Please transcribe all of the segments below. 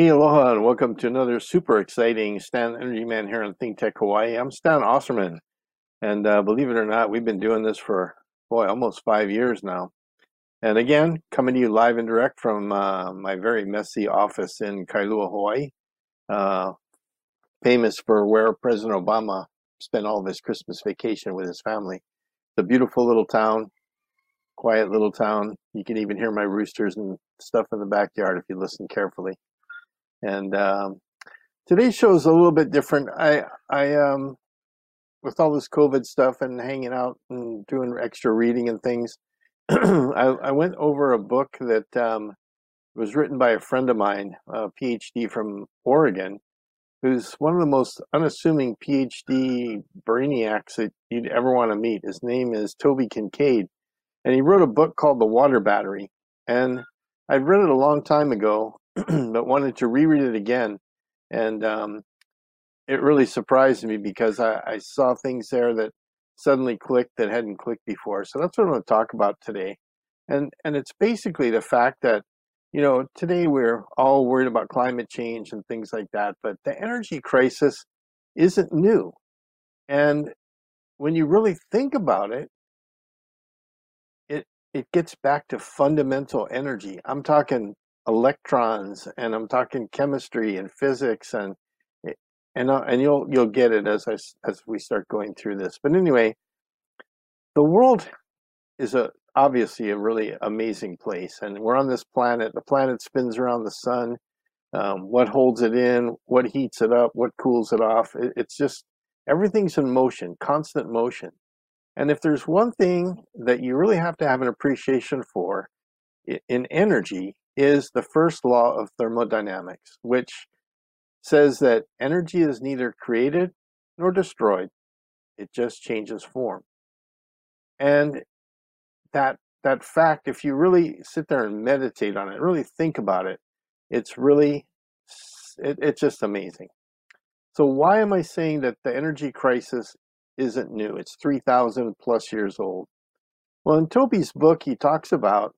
Hey, aloha, and welcome to another super exciting Stan Energy Man here on Think Tech Hawaii. I'm Stan Osserman, and uh, believe it or not, we've been doing this for, boy, almost five years now. And again, coming to you live and direct from uh, my very messy office in Kailua, Hawaii, uh, famous for where President Obama spent all of his Christmas vacation with his family. It's a beautiful little town, quiet little town. You can even hear my roosters and stuff in the backyard if you listen carefully. And um, today's show is a little bit different. I, I, um, with all this COVID stuff and hanging out and doing extra reading and things, I, I, went over a book that um, was written by a friend of mine, a PhD from Oregon, who's one of the most unassuming PhD brainiacs that you'd ever want to meet. His name is Toby Kincaid, and he wrote a book called The Water Battery. And I'd read it a long time ago, but wanted to reread it again. And um, it really surprised me because I, I, saw things there that suddenly clicked that hadn't clicked before. So that's what I'm going to talk about today. And, and it's basically the fact that, you know, today we're all worried about climate change and things like that, but the energy crisis isn't new. And when you really think about it, it, it gets back to fundamental energy. I'm talking electrons and I'm talking chemistry and physics and eh, and uh, and you'll you'll get it as I, as we start going through this. But anyway, the world is a obviously a really amazing place, and we're on this planet. The planet spins around the sun. Um, what holds it in? What heats it up? What cools it off? It, it's just everything's in motion, constant motion. And if there's one thing that you really have to have an appreciation for in energy, is the first law of thermodynamics, which says that energy is neither created nor destroyed, it just changes form. And that that fact, if you really sit there and meditate on it, really think about it, it's really it, it's just amazing. So why am I saying that the energy crisis isn't new? It's 3,000 plus years old. Well, in Toby's book, he talks about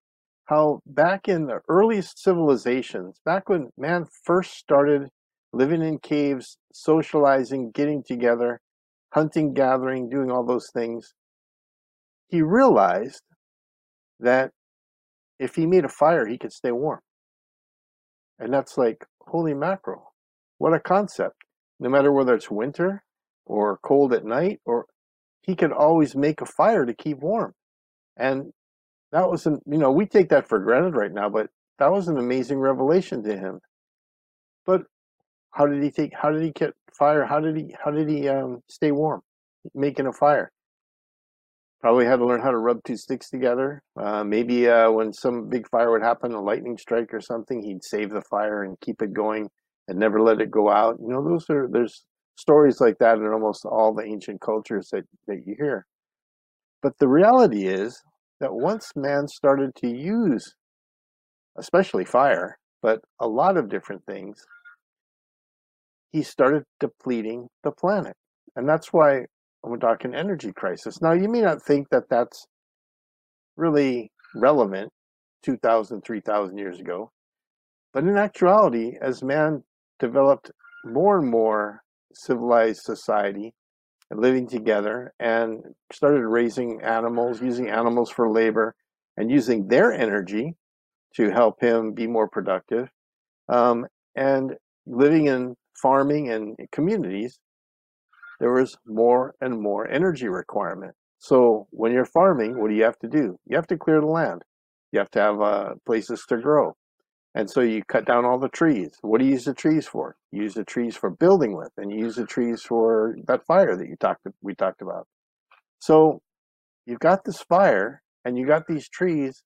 how back in the earliest civilizations, back when man first started living in caves, socializing, getting together, hunting, gathering, doing all those things, he realized that if he made a fire, he could stay warm. And that's like, holy mackerel, what a concept. No matter whether it's winter or cold at night, or he could always make a fire to keep warm. And that was an you know we take that for granted right now but that was an amazing revelation to him. But how did he take how did he get fire? How did he how did he um, stay warm making a fire? Probably had to learn how to rub two sticks together. Uh, maybe uh, when some big fire would happen a lightning strike or something he'd save the fire and keep it going and never let it go out. You know those are there's stories like that in almost all the ancient cultures that, that you hear. But the reality is that once man started to use, especially fire, but a lot of different things, he started depleting the planet. And that's why we're talking energy crisis. Now, you may not think that that's really relevant 2,000, 3,000 years ago, but in actuality, as man developed more and more civilized society, living together and started raising animals, using animals for labor, and using their energy to help him be more productive, um, and living in farming and communities, there was more and more energy requirement. So when you're farming, what do you have to do? You have to clear the land. You have to have uh, places to grow. And so you cut down all the trees. What do you use the trees for? You use the trees for building with, and you use the trees for that fire that you talked we talked about. So you've got this fire, and you got these trees,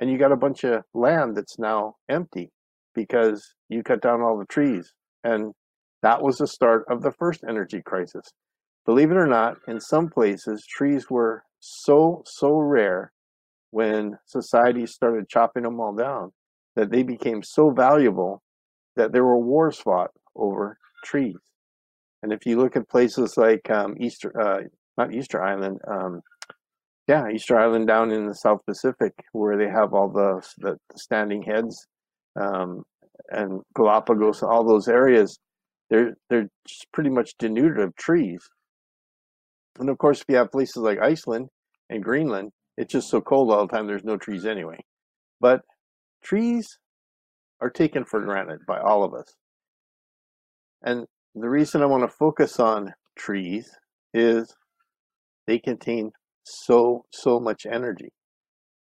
and you got a bunch of land that's now empty because you cut down all the trees. And that was the start of the first energy crisis. Believe it or not, in some places, trees were so, so rare when society started chopping them all down that they became so valuable that there were wars fought over trees. And if you look at places like um, Easter, uh, not Easter Island, um, yeah, Easter Island down in the South Pacific, where they have all the, the standing heads, um, and Galapagos, all those areas, they're they're pretty much denuded of trees. And of course, if you have places like Iceland and Greenland, it's just so cold all the time. There's no trees anyway. But trees are taken for mm-hmm. granted by all of us. And the reason I want to focus on trees is they contain so so much energy.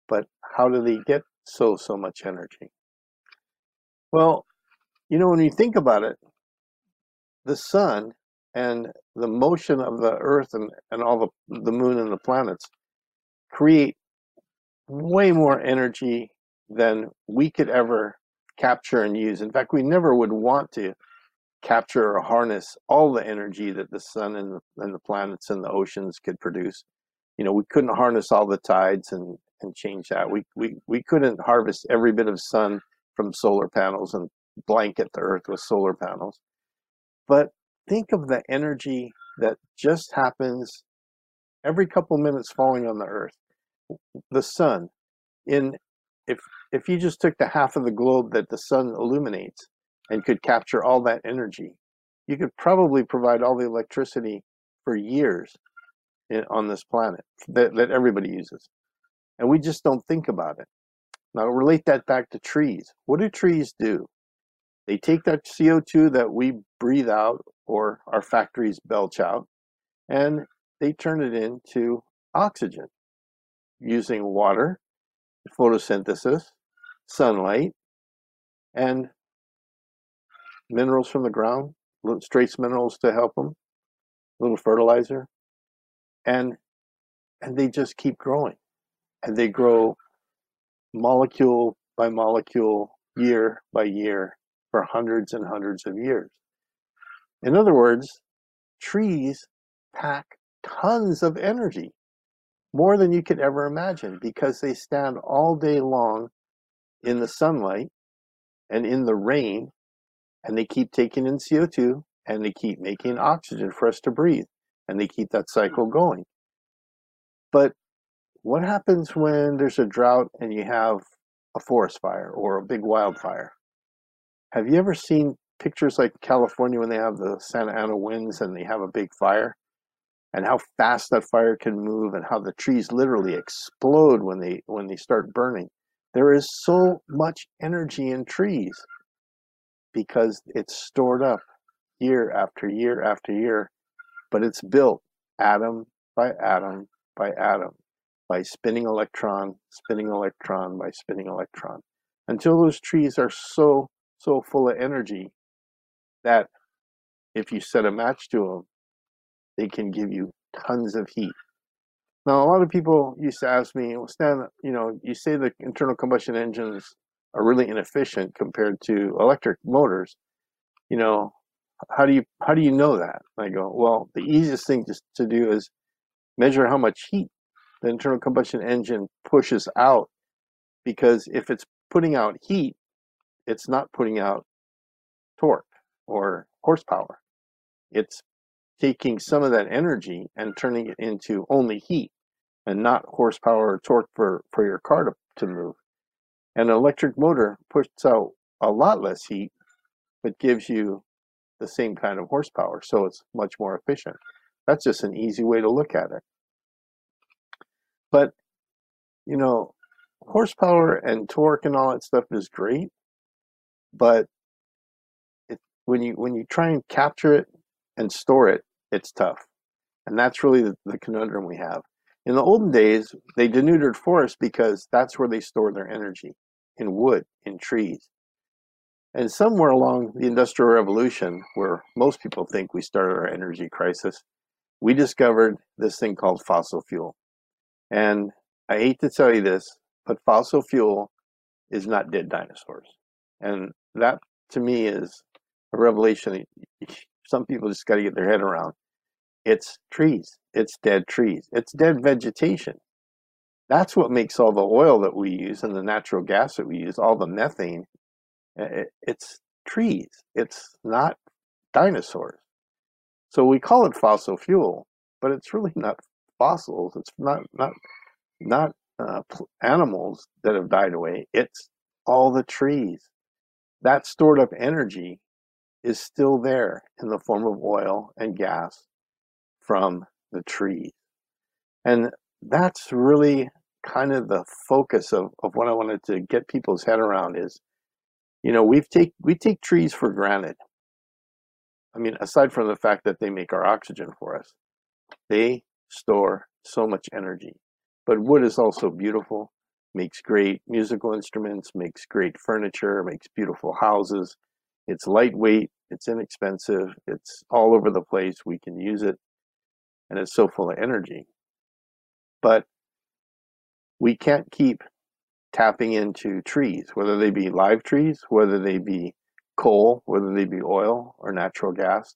But how do they get so so much energy? Well, you know when you think about it, the sun and the motion of the earth and, and all the, the moon and the planets create way more energy than we could ever capture and use. In fact, we never would want to capture or harness all the energy that the sun and the, and the planets and the oceans could produce. You know, we couldn't harness all the tides and, and change that. We, we, we couldn't harvest every bit of sun from solar panels and blanket the earth with solar panels. But think of the energy that just happens every couple minutes falling on the earth. The sun, in if if you just took the half of the globe that the sun illuminates and could capture all that energy, you could probably provide all the electricity for years in, on this planet that, that everybody uses. And we just don't think about it. Now, relate that back to trees. What do trees do? They take that CO2 that we breathe out or our factories belch out and they turn it into oxygen using water, photosynthesis, sunlight, and minerals from the ground, trace minerals to help them, a little fertilizer, and and they just keep growing, and they grow molecule by molecule, year by year, for hundreds and hundreds of years. In other words, trees pack tons of energy, more than you could ever imagine, because they stand all day long in the sunlight and in the rain, and they keep taking in CO2 and they keep making oxygen for us to breathe, and they keep that hmm. cycle going. But what happens when there's a drought and you have a forest fire or a big wildfire? Have you ever seen pictures like California when they have the Santa Ana winds and they have a big fire? And how fast that fire can move and how the trees literally explode when they when they start burning. There is so much energy in trees because it's stored up year after year after year, but it's built atom by atom by atom by spinning electron, spinning electron by spinning electron until those trees are so so full of energy that if you set a match to them, they can give you tons of heat. Now, a lot of people used to ask me, well, Stan, you know, you say the internal combustion engines are really inefficient compared to electric motors. You know, how do you how do you know that? I go, well, the easiest thing to, to do is measure how much heat the internal combustion engine pushes out, because if it's putting out heat, it's not putting out torque or horsepower. It's taking some of that energy and turning it into only heat and not horsepower or torque for, for your car to, to move. An electric motor puts out a lot less heat, but gives you the same kind of horsepower, so it's much more efficient. That's just an easy way to look at it. But, you know, horsepower and torque and all that stuff is great, but it, when you when you try and capture it and store it, it's tough, and that's really the, the conundrum we have. In the olden days, they denuded forests because that's where they stored their energy in wood, in trees. And somewhere along the Industrial Revolution, where most people think we started our energy crisis, we discovered this thing called fossil fuel. And I hate to tell you this, but fossil fuel is not dead dinosaurs. And that to me is a revelation some people just got to get their head around. It's trees, it's dead trees, it's dead vegetation. That's what makes all the oil that we use and the natural gas that we use, all the methane. It's trees, it's not dinosaurs. So we call it fossil fuel, but it's really not fossils. It's not not not uh, animals that have died away. It's all the trees that stored up energy is still there in the form of oil and gas from the trees. And that's really kind of the focus of, of what I wanted to get people's head around is, you know, we've take we take trees for granted. I mean, aside from the fact that they make our oxygen for us, they store so much energy. But wood is also beautiful, makes great musical instruments, makes great furniture, makes beautiful houses. It's lightweight, it's inexpensive, it's all over the place. We can use it, and it's so full of energy. But we can't keep tapping into trees, whether they be live trees, whether they be coal, whether they be oil or natural gas.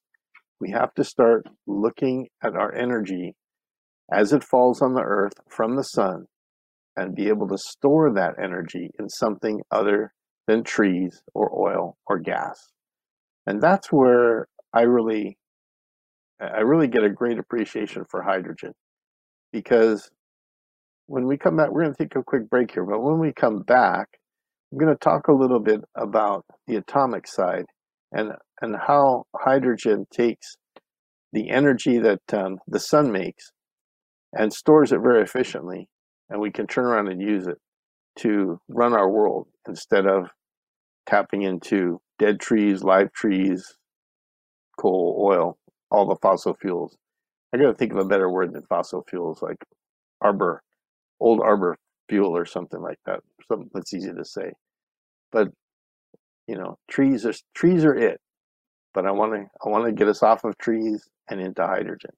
We have to start looking at our energy as it falls on the earth from the sun and be able to store that energy in something other than trees or oil or gas. And that's where I really I really get a great appreciation for hydrogen because when we come back, we're going to take a quick break here, but when we come back, I'm going to talk a little bit about the atomic side and, and how hydrogen takes the energy that um, the sun makes and stores it very efficiently, and we can turn around and use it to run our world instead of tapping into dead trees, live trees, coal, oil, all the fossil fuels. I got to think of a better word than fossil fuels, like arbor, old arbor fuel or something like that. Something that's easy to say. But you know, trees are trees are it. But I want to I want to get us off of trees and into hydrogen.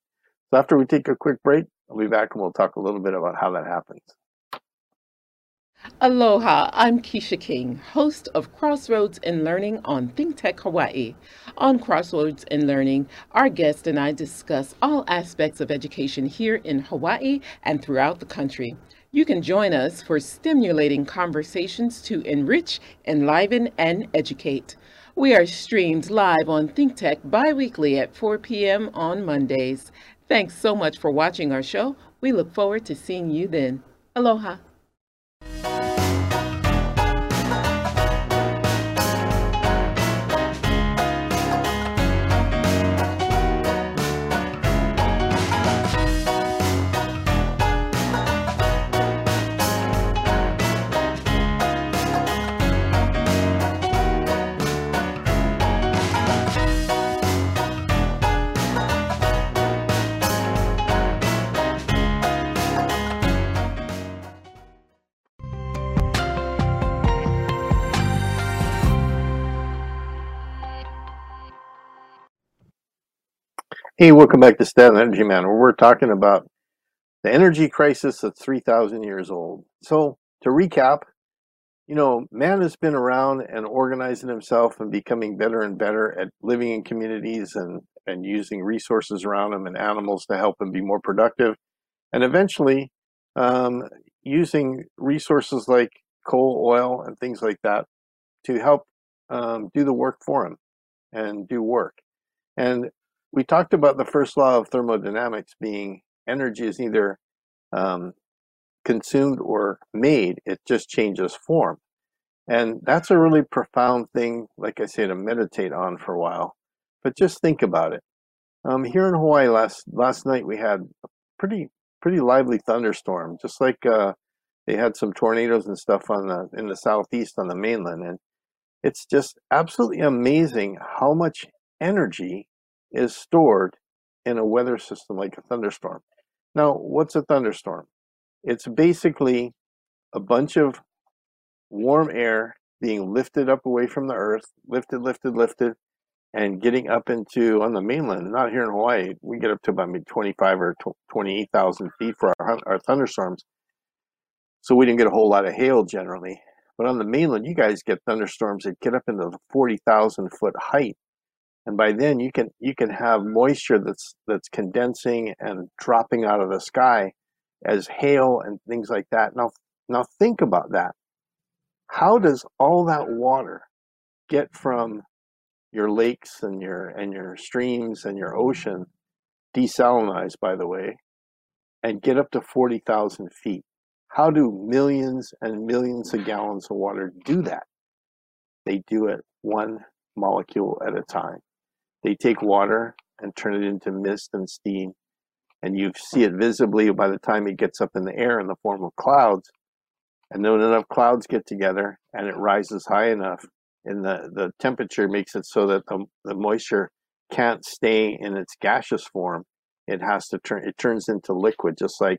So after we take a quick break, I'll be back and we'll talk a little bit about how that happens. Aloha, I'm Keisha King, host of Crossroads in Learning on ThinkTech Hawaii. On Crossroads in Learning, our guest and I discuss all aspects of education here in Hawaii and throughout the country. You can join us for stimulating conversations to enrich, enliven, and educate. We are streamed live on ThinkTech bi-weekly at 4 p.m. on Mondays. Thanks so much for watching our show. We look forward to seeing you then. Aloha. Hey, welcome back to Stan Energy Man, where we're talking about the energy crisis that's 3,000 years old. So, to recap, you know, man has been around and organizing himself and becoming better and better at living in communities and, and using resources around him and animals to help him be more productive. And eventually, um, using resources like coal, oil, and things like that to help um, do the work for him and do work. And we talked about the first law of thermodynamics being energy is either um, consumed or made, it just changes form. And that's a really profound thing, like I say, to meditate on for a while. But just think about it. Um, here in Hawaii last last night we had a pretty pretty lively thunderstorm, just like uh, they had some tornadoes and stuff on the in the southeast on the mainland, and it's just absolutely amazing how much energy is stored in a weather system like a thunderstorm. Now, what's a thunderstorm? It's basically a bunch of warm air being lifted up away from the earth, lifted, lifted, lifted, and getting up into on the mainland. Not here in Hawaii, we get up to about maybe 25 or 28,000 feet for our, our thunderstorms. So we didn't get a whole lot of hail generally. But on the mainland, you guys get thunderstorms that get up into the 40,000 foot height and by then you can you can have moisture that's that's condensing and dropping out of the sky as hail and things like that. Now now think about that. How does all that water get from your lakes and your and your streams and your ocean desalinized by the way and get up to 40,000 feet? How do millions and millions of gallons of water do that? They do it one molecule at a time. They take water and turn it into mist and steam, and you see it visibly by the time it gets up in the air in the form of clouds. And then enough clouds get together and it rises high enough, and the, the temperature makes it so that the, the moisture can't stay in its gaseous form. It has to turn, it turns into liquid, just like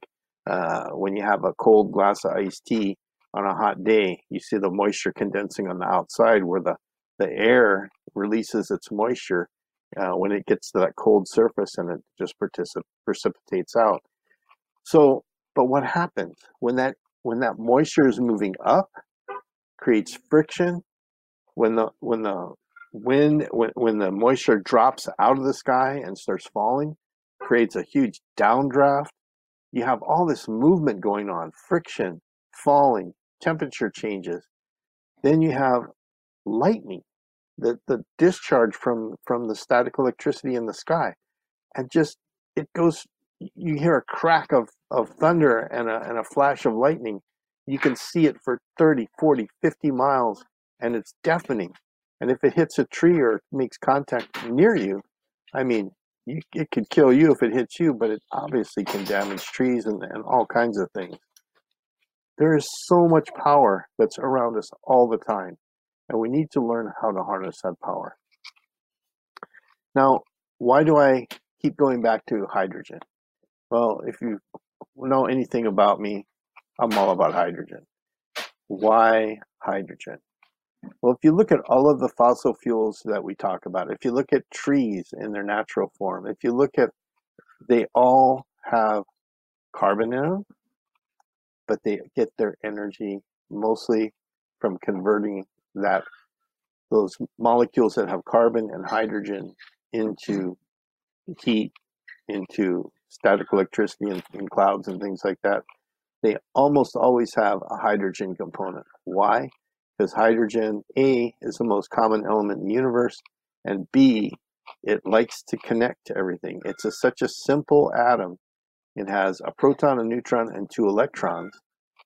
uh, when you have a cold glass of iced tea on a hot day, you see the moisture condensing on the outside where the, the air releases its moisture uh, when it gets to that cold surface and it just precipitates out. So, but what happens when that when that moisture is moving up, creates friction. When the when the wind when, when the moisture drops out of the sky and starts falling, creates a huge downdraft. You have all this movement going on, friction, falling, temperature changes. Then you have lightning the, the discharge from from the static electricity in the sky and just it goes you hear a crack of, of thunder and a, and a flash of lightning. You can see it for 30 40 50 miles and it's deafening. And if it hits a tree or makes contact near you i mean you, it could kill you if it hits you but it obviously can damage trees and, and all kinds of things. There is so much power that's around us all the time and we need to learn how to harness that power. Now, why do I keep going back to hydrogen? Well, if you know anything about me, I'm all about hydrogen. Why hydrogen? Well, if you look at all of the fossil fuels that we talk about, if you look at trees in their natural form, if you look at, they all have carbon in them, but they get their energy mostly from converting that those molecules that have carbon and hydrogen into heat, into static electricity in, in clouds and things like that, they almost always have a hydrogen component. Why? Because hydrogen, A, is the most common element in the universe, and B, it likes to connect to everything. It's a, such a simple atom. It has a proton, a neutron, and two electrons.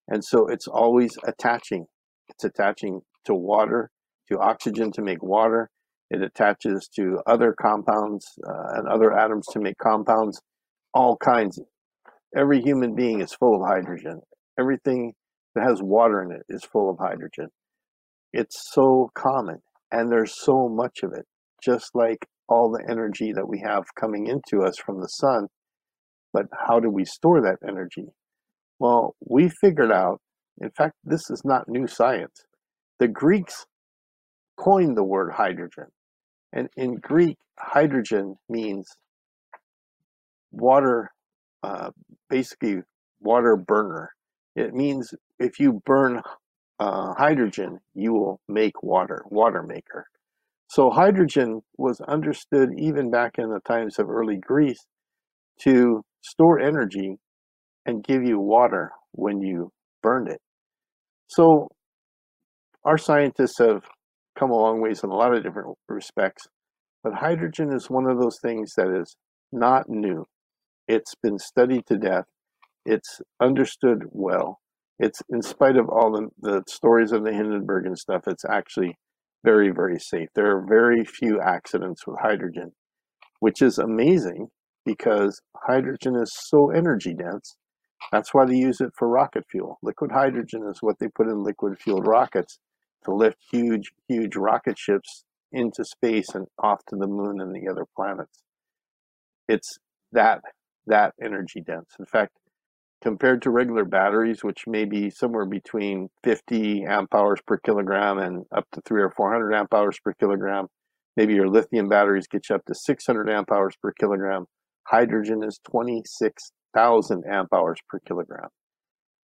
And so it's always attaching. It's attaching to water, to oxygen to make water. It attaches to other compounds uh, and other atoms to make compounds, all kinds. Every human being is full of hydrogen. Everything that has water in it is full of hydrogen. It's so common, and there's so much of it, just like all the energy that we have coming into us from the sun. But how do we store that energy? Well, we figured out, in fact, this is not new science. The Greeks coined the word hydrogen. And in Greek, hydrogen means water, uh, basically water burner. It means if you burn uh, hydrogen, you will make water, water maker. So hydrogen was understood even back in the times of early Greece to store energy and give you water when you burned it. So our scientists have come a long ways in a lot of different respects, but hydrogen is one of those things that is not new. It's been studied to death. It's understood well. It's in spite of all the, the stories of the Hindenburg and stuff, it's actually very, very safe. There are very few accidents with hydrogen, which is amazing because hydrogen is so energy dense. That's why they use it for rocket fuel. Liquid hydrogen is what they put in liquid fueled rockets to lift huge, huge rocket ships into space and off to the moon and the other planets. It's that that energy dense. In fact, compared to regular batteries, which may be somewhere between 50 amp hours per kilogram and up to three or 400 amp hours per kilogram, maybe your lithium batteries get you up to 600 amp hours per kilogram. Hydrogen is 26,000 amp hours per kilogram.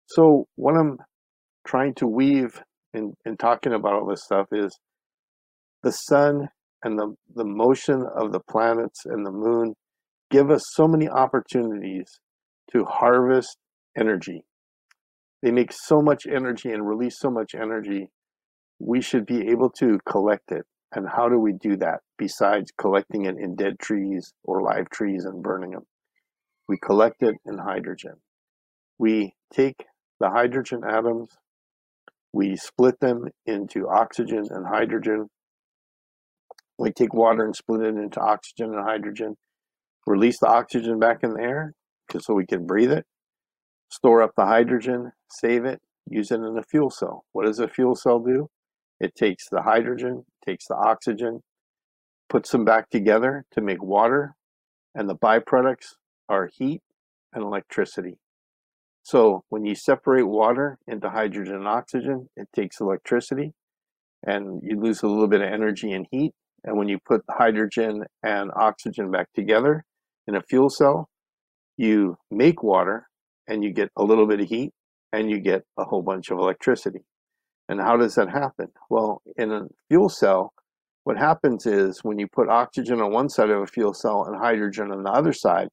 So, what I'm trying to weave in, in talking about all this stuff is the sun and the, the motion of the planets and the moon give us so many opportunities to harvest energy. They make so much energy and release so much energy. We should be able to collect it. And how do we do that besides collecting it in dead trees or live trees and burning them? We collect it in hydrogen. We take the hydrogen atoms we split them into oxygen and hydrogen. We take water and split it into oxygen and hydrogen, release the oxygen back in the air so we can breathe it, store up the hydrogen, save it, use it in a fuel cell. What does a fuel cell do? It takes the hydrogen, takes the oxygen, puts them back together to make water, and the byproducts are heat and electricity. So when you separate water into hydrogen and oxygen, it takes electricity and you lose a little bit of energy and heat. And when you put hydrogen and oxygen back together in a fuel cell, you make water and you get a little bit of heat and you get a whole bunch of electricity. And how does that happen? Well, in a fuel cell, what happens is when you put oxygen on one side of a fuel cell and hydrogen on the other side,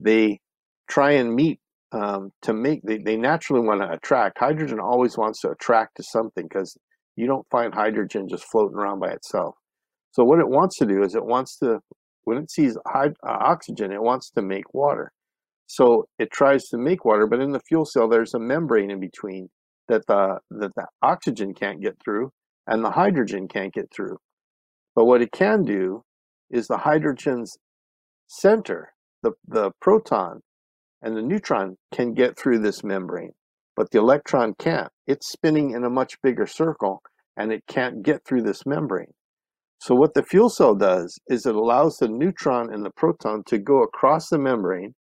they try and meet um, to make, they, they naturally want to attract. Hydrogen always wants to attract to something because you don't find hydrogen just floating around by itself. So what it wants to do is it wants to, when it sees uh, oxygen, it wants to make water. So it tries to make water, but in the fuel cell, there's a membrane in between that the, that the oxygen can't get through and the hydrogen can't get through. But what it can do is the hydrogen's center, the, the proton and the neutron can get through this membrane, but the electron can't. It's spinning in a much bigger circle and it can't get through this membrane. So what the fuel cell does is it allows the neutron and the proton to go across the membrane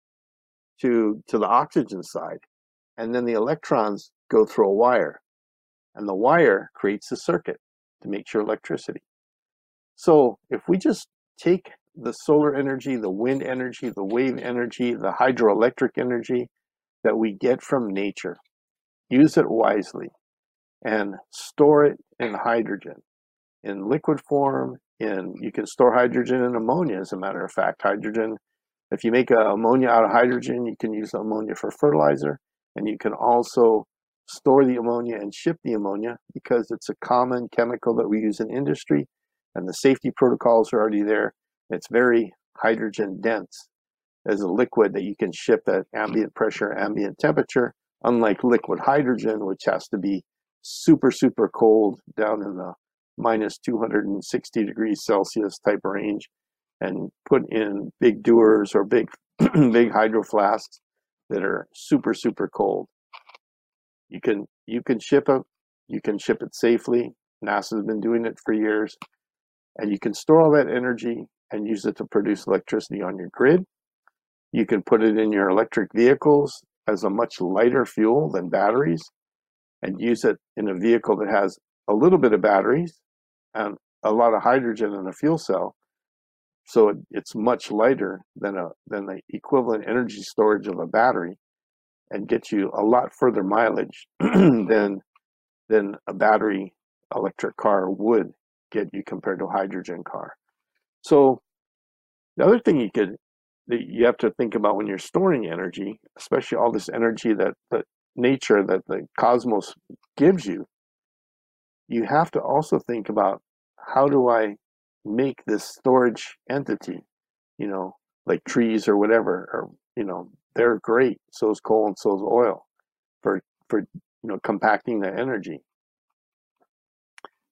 to, to the oxygen side, and then the electrons go through a wire. And the wire creates a circuit to make your electricity. So if we just take the solar energy, the wind energy, the wave energy, the hydroelectric energy that we get from nature, use it wisely, and store it in hydrogen, in liquid form, in you can store hydrogen in ammonia, as a matter of fact. Hydrogen, if you make ammonia out of hydrogen, you can use ammonia for fertilizer, and you can also store the ammonia and ship the ammonia because it's a common chemical that we use in industry and the safety protocols are already there. It's very hydrogen dense as a liquid that you can ship at ambient pressure, ambient temperature, unlike liquid hydrogen, which has to be super, super cold down in the minus 260 degrees Celsius type range and put in big dewars or big, big hydro flasks that are super, super cold. You can you can ship it. You can ship it safely. NASA's been doing it for years, and you can store all that energy and use it to produce electricity on your grid. You can put it in your electric vehicles as a much lighter fuel than batteries, and use it in a vehicle that has a little bit of batteries and a lot of hydrogen in a fuel cell. So it, it's much lighter than a than the equivalent energy storage of a battery and get you a lot further mileage than than a battery electric car would get you compared to a hydrogen car. So the other thing you could that you have to think about when you're storing energy, especially all this energy that the nature that the cosmos gives you, you have to also think about how do I make this storage entity, you know, like trees or whatever, or you know, they're great. So is coal and so is oil for for you know compacting the energy.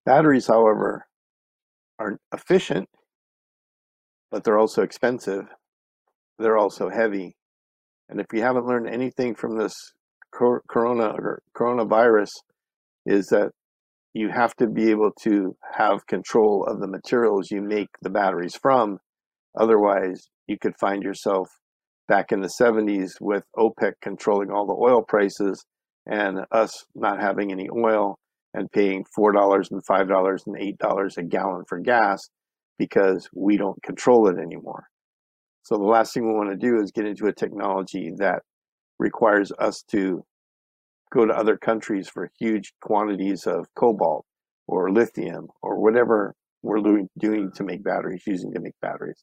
Batteries, however, are efficient, but they're also expensive. They're also heavy. And if you haven't learned anything from this corona or coronavirus, is that you have to be able to have control of the materials you make the batteries from. Otherwise, you could find yourself back in the 70s with OPEC controlling all the oil prices and us not having any oil and paying $4 and $5 and $8 a gallon for gas because we don't control it anymore. So the last thing we want to do is get into a technology that requires us to go to other countries for huge quantities of cobalt or lithium or whatever we're doing, to make batteries, using to make batteries.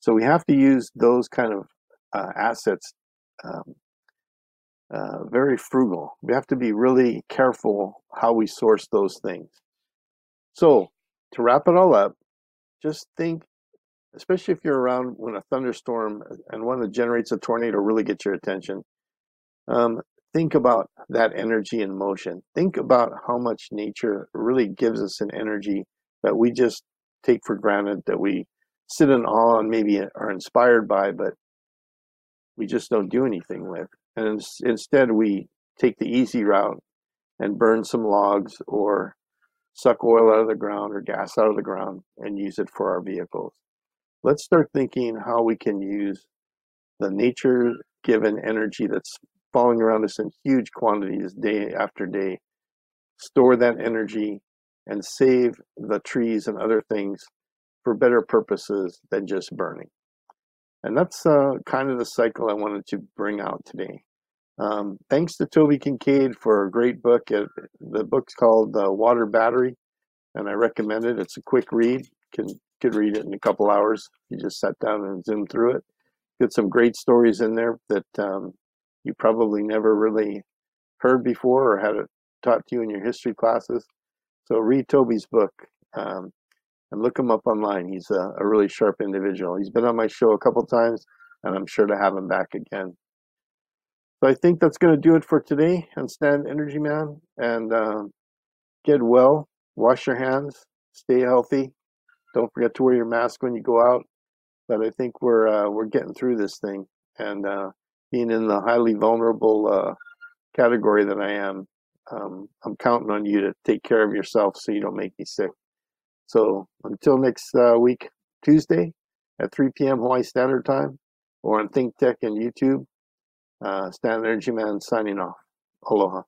So we have to use those kind of uh, assets um, uh, very frugal. We have to be really careful how we source those things. So, to wrap it all up, just think, especially if you're around when a thunderstorm and one that generates a tornado really gets your attention, um, think about that energy in motion. Think about how much nature really gives us an energy that we just take for granted that we sit in awe and maybe are inspired by, but we just don't do anything with. And instead, we take the easy route and burn some logs or suck oil out of the ground or gas out of the ground and use it for our vehicles. Let's start thinking how we can use the nature given energy that's falling around us in huge quantities day after day, store that energy and save the trees and other things for better purposes than just burning. And that's uh, kind of the cycle I wanted to bring out today. Um, thanks to Toby Kincaid for a great book. It, the book's called uh, Water Battery, and I recommend it. It's a quick read. Can could read it in a couple hours. You just sat down and zoomed through it. Get some great stories in there that um, you probably never really heard before or had it taught to you in your history classes. So read Toby's book um, and look him up online. He's a, a really sharp individual. He's been on my show a couple times, and I'm sure to have him back again. So I think that's going to do it for today on Stan Energy Man. And uh, get well, wash your hands, stay healthy. Don't forget to wear your mask when you go out. But I think we're uh, we're getting through this thing, and uh, being in the highly vulnerable uh, category that I am, um, I'm counting on you to take care of yourself so you don't make me sick. So until next uh, week, Tuesday at 3 p.m. Hawaii Standard Time, or on Think Tech and YouTube. Uh, Stan Energy Man signing off. Aloha.